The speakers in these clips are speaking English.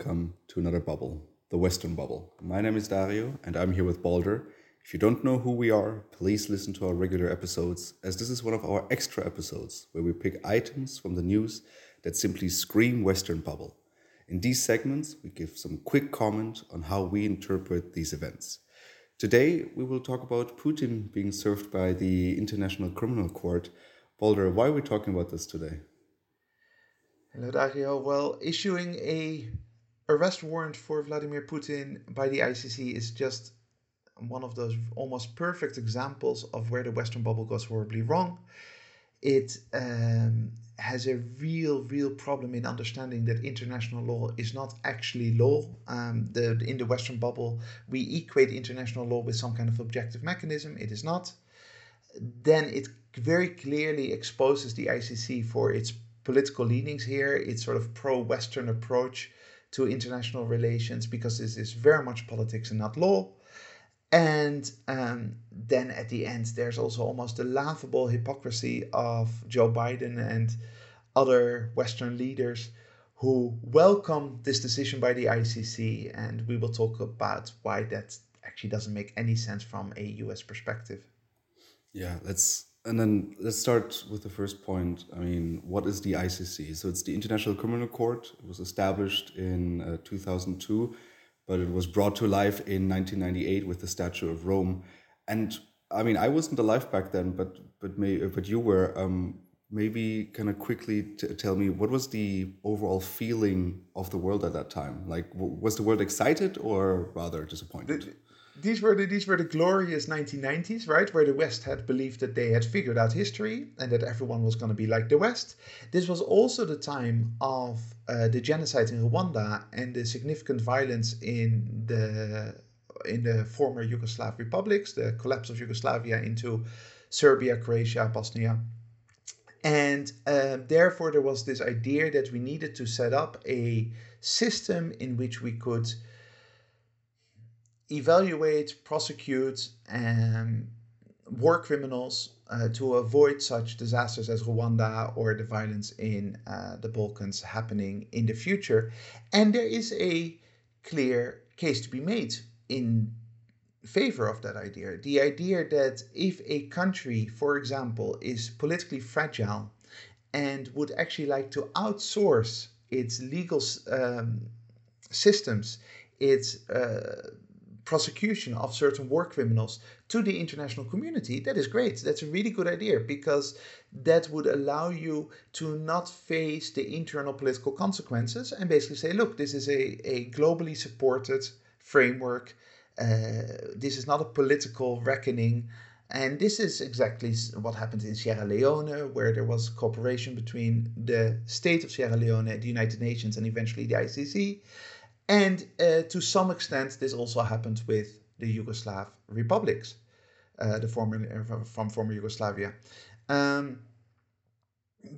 Welcome to another bubble, the Western Bubble. My name is Dario and I'm here with Balder. If you don't know who we are, please listen to our regular episodes, as this is one of our extra episodes where we pick items from the news that simply scream Western Bubble. In these segments, we give some quick comment on how we interpret these events. Today, we will talk about Putin being served by the International Criminal Court. Balder, why are we talking about this today? Hello, Dario. Well, issuing a arrest warrant for Vladimir Putin by the ICC is just one of those almost perfect examples of where the Western bubble goes horribly wrong. It um, has a real, real problem in understanding that international law is not actually law. Um, the, in the Western bubble, we equate international law with some kind of objective mechanism. It is not. Then it very clearly exposes the ICC for its political leanings here, its sort of pro Western approach to international relations, because this is very much politics and not law. And um, then at the end, there's also almost the laughable hypocrisy of Joe Biden and other Western leaders who welcome this decision by the ICC. And we will talk about why that actually doesn't make any sense from a US perspective. Yeah, let's and then let's start with the first point. I mean, what is the ICC? So it's the International Criminal Court. It was established in uh, 2002 but it was brought to life in 1998 with the Statute of Rome. And I mean, I wasn't alive back then, but but may, but you were. Um, maybe kind of quickly tell me what was the overall feeling of the world at that time? Like, was the world excited or rather disappointed? These were the these were the glorious 1990s, right, where the West had believed that they had figured out history and that everyone was going to be like the West. This was also the time of uh, the genocide in Rwanda and the significant violence in the in the former Yugoslav republics, the collapse of Yugoslavia into Serbia, Croatia, Bosnia. And uh, therefore, there was this idea that we needed to set up a system in which we could evaluate, prosecute, and war criminals uh, to avoid such disasters as Rwanda or the violence in uh, the Balkans happening in the future. And there is a clear case to be made in favor of that idea. The idea that if a country, for example, is politically fragile and would actually like to outsource its legal um, systems, its uh, prosecution of certain war criminals to the international community, that is great. That's a really good idea because that would allow you to not face the internal political consequences and basically say, look, this is a, a globally supported framework. Uh, this is not a political reckoning. And this is exactly what happened in Sierra Leone, where there was cooperation between the state of Sierra Leone, the United Nations, and eventually the ICC. And uh, to some extent, this also happened with the Yugoslav republics, uh, the former uh, from former Yugoslavia. Um,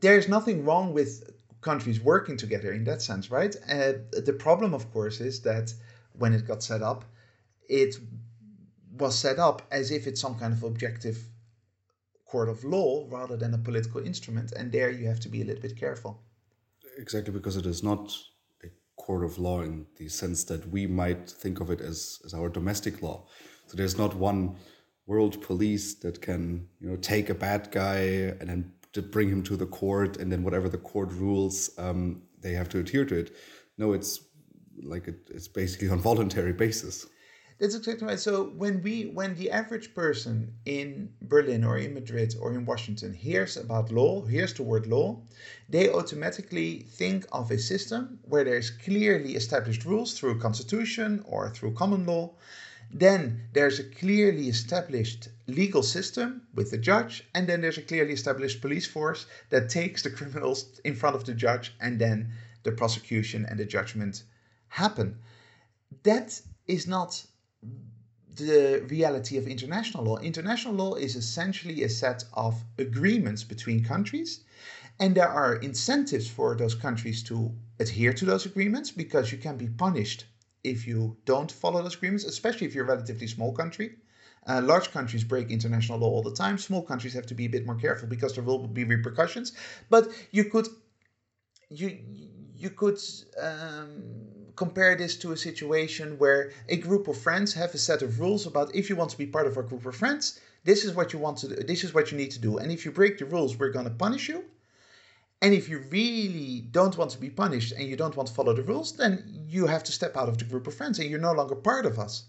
there's nothing wrong with countries working together in that sense, right? Uh, the problem, of course, is that when it got set up, it was set up as if it's some kind of objective court of law rather than a political instrument, and there you have to be a little bit careful. Exactly, because it is not court of law in the sense that we might think of it as, as our domestic law. So there's not one world police that can you know take a bad guy and then to bring him to the court and then whatever the court rules um, they have to adhere to it. No, it's like it, it's basically on voluntary basis. That's exactly right. So when we when the average person in Berlin or in Madrid or in Washington hears about law, hears the word law, they automatically think of a system where there's clearly established rules through constitution or through common law. Then there's a clearly established legal system with the judge, and then there's a clearly established police force that takes the criminals in front of the judge, and then the prosecution and the judgment happen. That is not the reality of international law. International law is essentially a set of agreements between countries, and there are incentives for those countries to adhere to those agreements because you can be punished if you don't follow those agreements, especially if you're a relatively small country. Uh, large countries break international law all the time. Small countries have to be a bit more careful because there will be repercussions. But you could you you could um, compare this to a situation where a group of friends have a set of rules about if you want to be part of our group of friends, this is what you want to do, this is what you need to do. And if you break the rules, we're going to punish you. And if you really don't want to be punished and you don't want to follow the rules, then you have to step out of the group of friends and you're no longer part of us.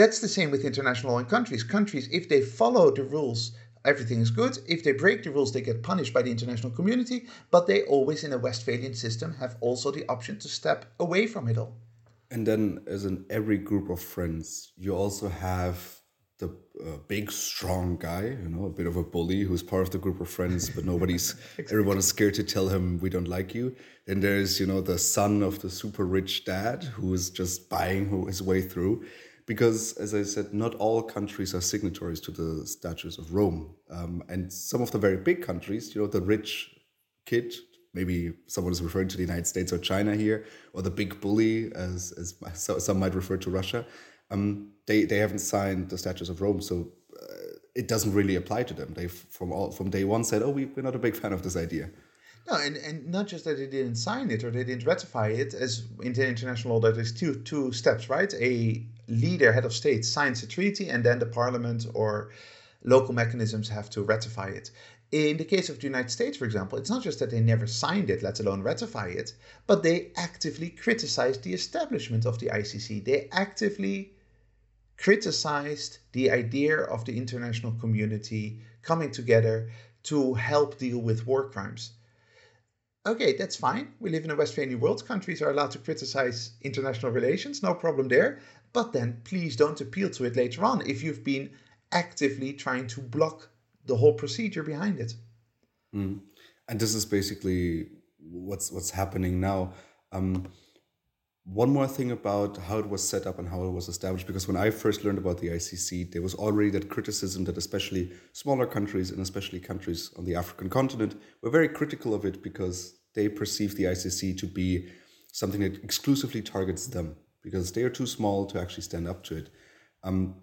That's the same with international law countries. Countries, if they follow the rules, everything is good. If they break the rules, they get punished by the international community. But they always, in a Westphalian system, have also the option to step away from it all. And then, as in every group of friends, you also have the uh, big strong guy you know a bit of a bully who's part of the group of friends but nobody's exactly. everyone is scared to tell him we don't like you then there's you know the son of the super rich dad who is just buying his way through because as i said not all countries are signatories to the statutes of rome um, and some of the very big countries you know the rich kid maybe someone is referring to the united states or china here or the big bully as, as some might refer to russia um, they they haven't signed the Statutes of Rome, so uh, it doesn't really apply to them. They from all from day one said, "Oh, we, we're not a big fan of this idea." No, and, and not just that they didn't sign it or they didn't ratify it, as in the international law, there's two two steps, right? A leader, head of state, signs a treaty, and then the parliament or local mechanisms have to ratify it. In the case of the United States, for example, it's not just that they never signed it, let alone ratify it, but they actively criticized the establishment of the ICC. They actively criticized the idea of the international community coming together to help deal with war crimes. Okay, that's fine. We live in a Westphalian world. Countries are allowed to criticize international relations, no problem there. But then please don't appeal to it later on if you've been actively trying to block the whole procedure behind it. Mm. And this is basically what's what's happening now. Um, one more thing about how it was set up and how it was established because when i first learned about the icc there was already that criticism that especially smaller countries and especially countries on the african continent were very critical of it because they perceive the icc to be something that exclusively targets them because they are too small to actually stand up to it um,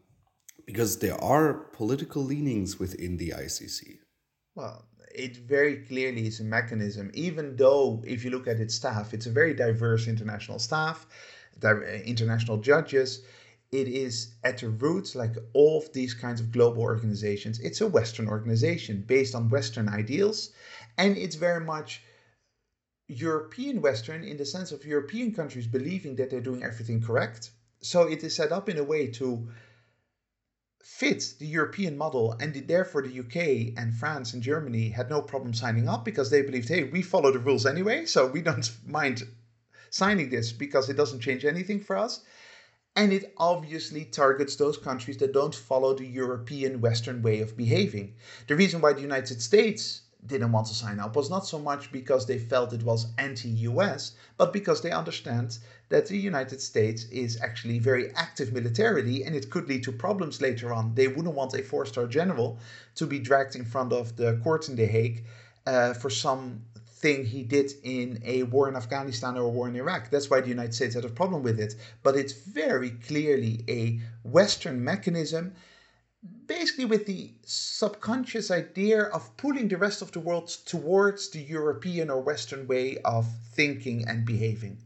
because there are political leanings within the icc well it very clearly is a mechanism, even though if you look at its staff, it's a very diverse international staff, international judges. It is at the roots, like all of these kinds of global organizations, it's a Western organization based on Western ideals. And it's very much European Western in the sense of European countries believing that they're doing everything correct. So it is set up in a way to fit the European model, and therefore the UK and France and Germany had no problem signing up because they believed, hey, we follow the rules anyway, so we don't mind signing this because it doesn't change anything for us. And it obviously targets those countries that don't follow the European Western way of behaving. The reason why the United States didn't want to sign up was not so much because they felt it was anti US, but because they understand that the United States is actually very active militarily and it could lead to problems later on. They wouldn't want a four star general to be dragged in front of the court in The Hague uh, for something he did in a war in Afghanistan or a war in Iraq. That's why the United States had a problem with it. But it's very clearly a Western mechanism basically with the subconscious idea of pulling the rest of the world towards the European or Western way of thinking and behaving.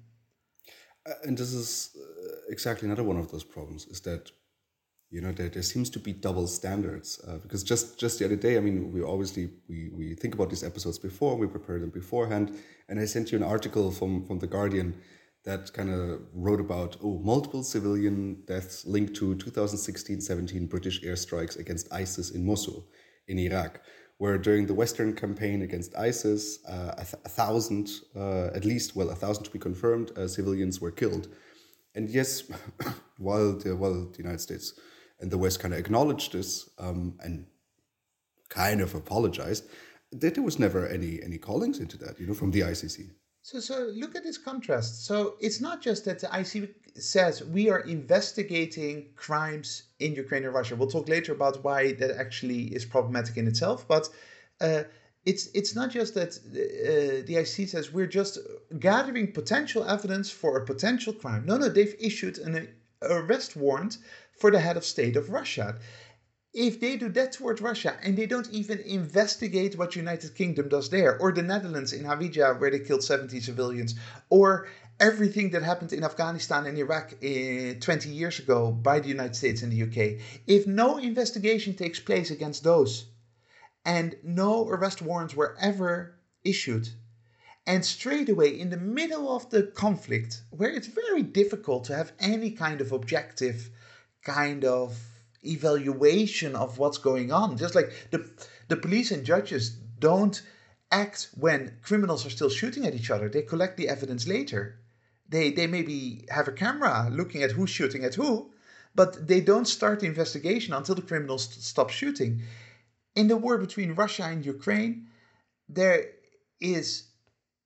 Uh, and this is uh, exactly another one of those problems is that you know there, there seems to be double standards uh, because just just the other day i mean we obviously we, we think about these episodes before we prepare them beforehand and i sent you an article from from the guardian that kind of wrote about oh multiple civilian deaths linked to 2016-17 British airstrikes against ISIS in Mosul in Iraq, where during the Western campaign against ISIS, uh, a, th- a, thousand, uh, at least, well, a thousand to be confirmed, uh, civilians were killed. And yes, while the, while the United States and the West kind of acknowledged this um, and kind of apologized, that there was never any any callings into that, you know, from the ICC. So, so look at this contrast. So it's not just that the IC says we are investigating crimes in Ukraine and Russia. We'll talk later about why that actually is problematic in itself. But uh, it's it's not just that uh, the IC says we're just gathering potential evidence for a potential crime. No, no, they've issued an arrest warrant for the head of state of Russia if they do that towards Russia and they don't even investigate what United Kingdom does there, or the Netherlands in Hawija where they killed 70 civilians, or everything that happened in Afghanistan and Iraq uh, 20 years ago by the United States and the UK, if no investigation takes place against those and no arrest warrants were ever issued, and straight away in the middle of the conflict, where it's very difficult to have any kind of objective kind of evaluation of what's going on, just like the, the police and judges don't act when criminals are still shooting at each other, they collect the evidence later. They they maybe have a camera looking at who's shooting at who, but they don't start the investigation until the criminals stop shooting. In the war between Russia and Ukraine, there is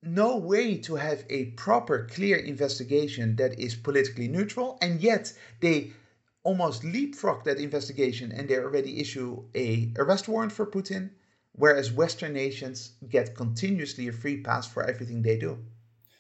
no way to have a proper, clear investigation that is politically neutral, and yet they almost leapfrog that investigation and they already issue a arrest warrant for Putin, whereas Western nations get continuously a free pass for everything they do.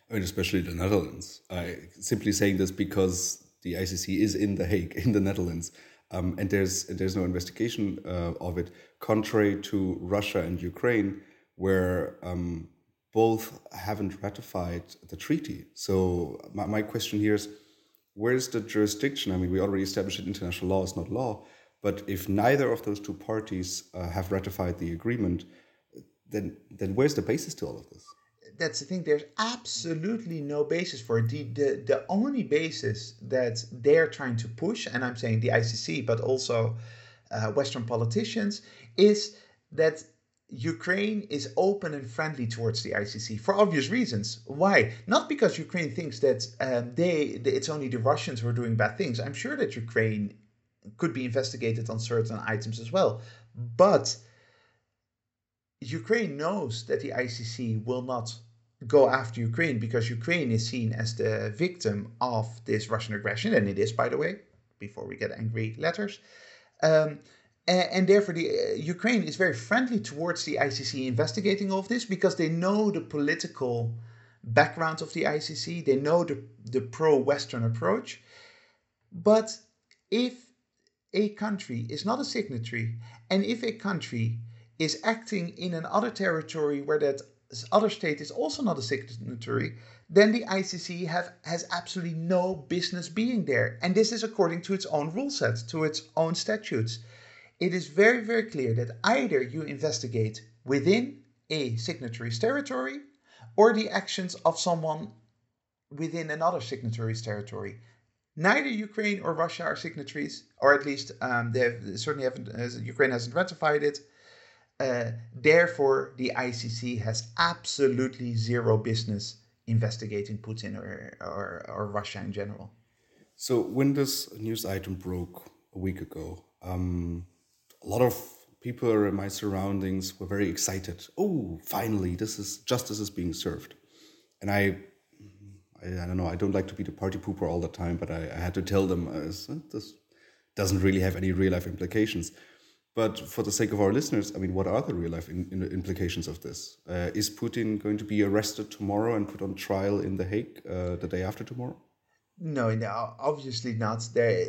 I mean, especially the Netherlands. I simply saying this because the ICC is in The Hague, in the Netherlands, um, and there's there's no investigation uh, of it, contrary to Russia and Ukraine, where um, both haven't ratified the treaty. So my, my question here is, where's the jurisdiction? I mean, we already established that international law is not law, but if neither of those two parties uh, have ratified the agreement, then then where's the basis to all of this? that's the thing. There's absolutely no basis for it. The, the, the only basis that they're trying to push, and I'm saying the ICC, but also uh, Western politicians, is that Ukraine is open and friendly towards the ICC for obvious reasons. Why? Not because Ukraine thinks that um, they it's only the Russians who are doing bad things. I'm sure that Ukraine could be investigated on certain items as well, but Ukraine knows that the ICC will not go after Ukraine because Ukraine is seen as the victim of this Russian aggression, and it is, by the way, before we get angry letters. Um, and, therefore, the uh, Ukraine is very friendly towards the ICC investigating all of this because they know the political background of the ICC, they know the, the pro Western approach. But if a country is not a signatory, and if a country is acting in another territory where that other state is also not a signatory, then the ICC have, has absolutely no business being there. And this is according to its own rule set, to its own statutes. It is very, very clear that either you investigate within a signatory's territory or the actions of someone within another signatory's territory. Neither Ukraine or Russia are signatories, or at least um, they have, certainly haven't. Uh, Ukraine hasn't ratified it. Uh, therefore, the ICC has absolutely zero business investigating Putin or, or, or Russia in general. So, when this news item broke a week ago, um, a lot of people in my surroundings were very excited. Oh, finally, this is justice is being served. And I, I, I don't know, I don't like to be the party pooper all the time, but I, I had to tell them uh, this doesn't really have any real life implications. But for the sake of our listeners, I mean, what are the real life in, in implications of this? Uh, is Putin going to be arrested tomorrow and put on trial in The Hague uh, the day after tomorrow? No, no, obviously not. There,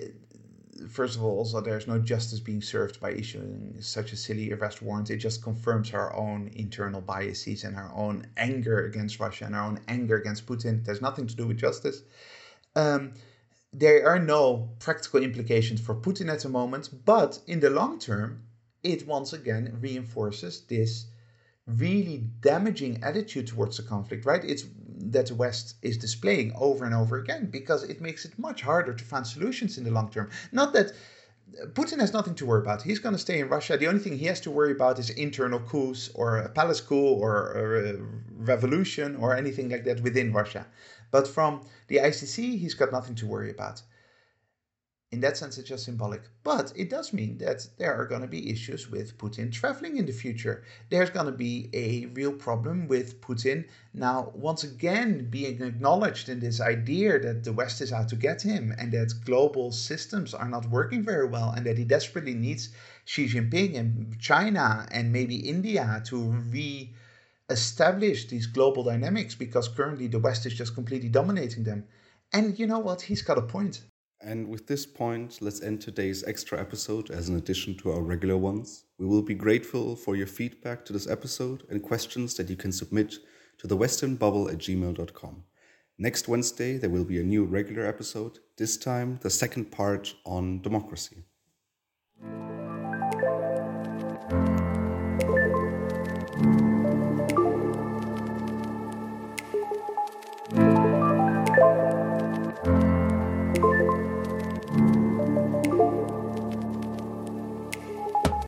first of all, also there's no justice being served by issuing such a silly arrest warrant. It just confirms our own internal biases and our own anger against Russia and our own anger against Putin. There's nothing to do with justice. Um, there are no practical implications for Putin at the moment, but in the long term, it once again reinforces this really damaging attitude towards the conflict, right? It's that the West is displaying over and over again because it makes it much harder to find solutions in the long term. Not that uh, Putin has nothing to worry about. He's going to stay in Russia. The only thing he has to worry about is internal coups or a palace coup or a revolution or anything like that within Russia. But from the ICC, he's got nothing to worry about. In that sense, it's just symbolic. But it does mean that there are going to be issues with Putin traveling in the future. There's going to be a real problem with Putin now, once again, being acknowledged in this idea that the West is out to get him and that global systems are not working very well and that he desperately needs Xi Jinping and China and maybe India to re establish these global dynamics because currently the West is just completely dominating them. And you know what? He's got a point. And with this point, let's end today's extra episode as an addition to our regular ones. We will be grateful for your feedback to this episode and questions that you can submit to the westernbubble at gmail.com. Next Wednesday, there will be a new regular episode, this time the second part on democracy.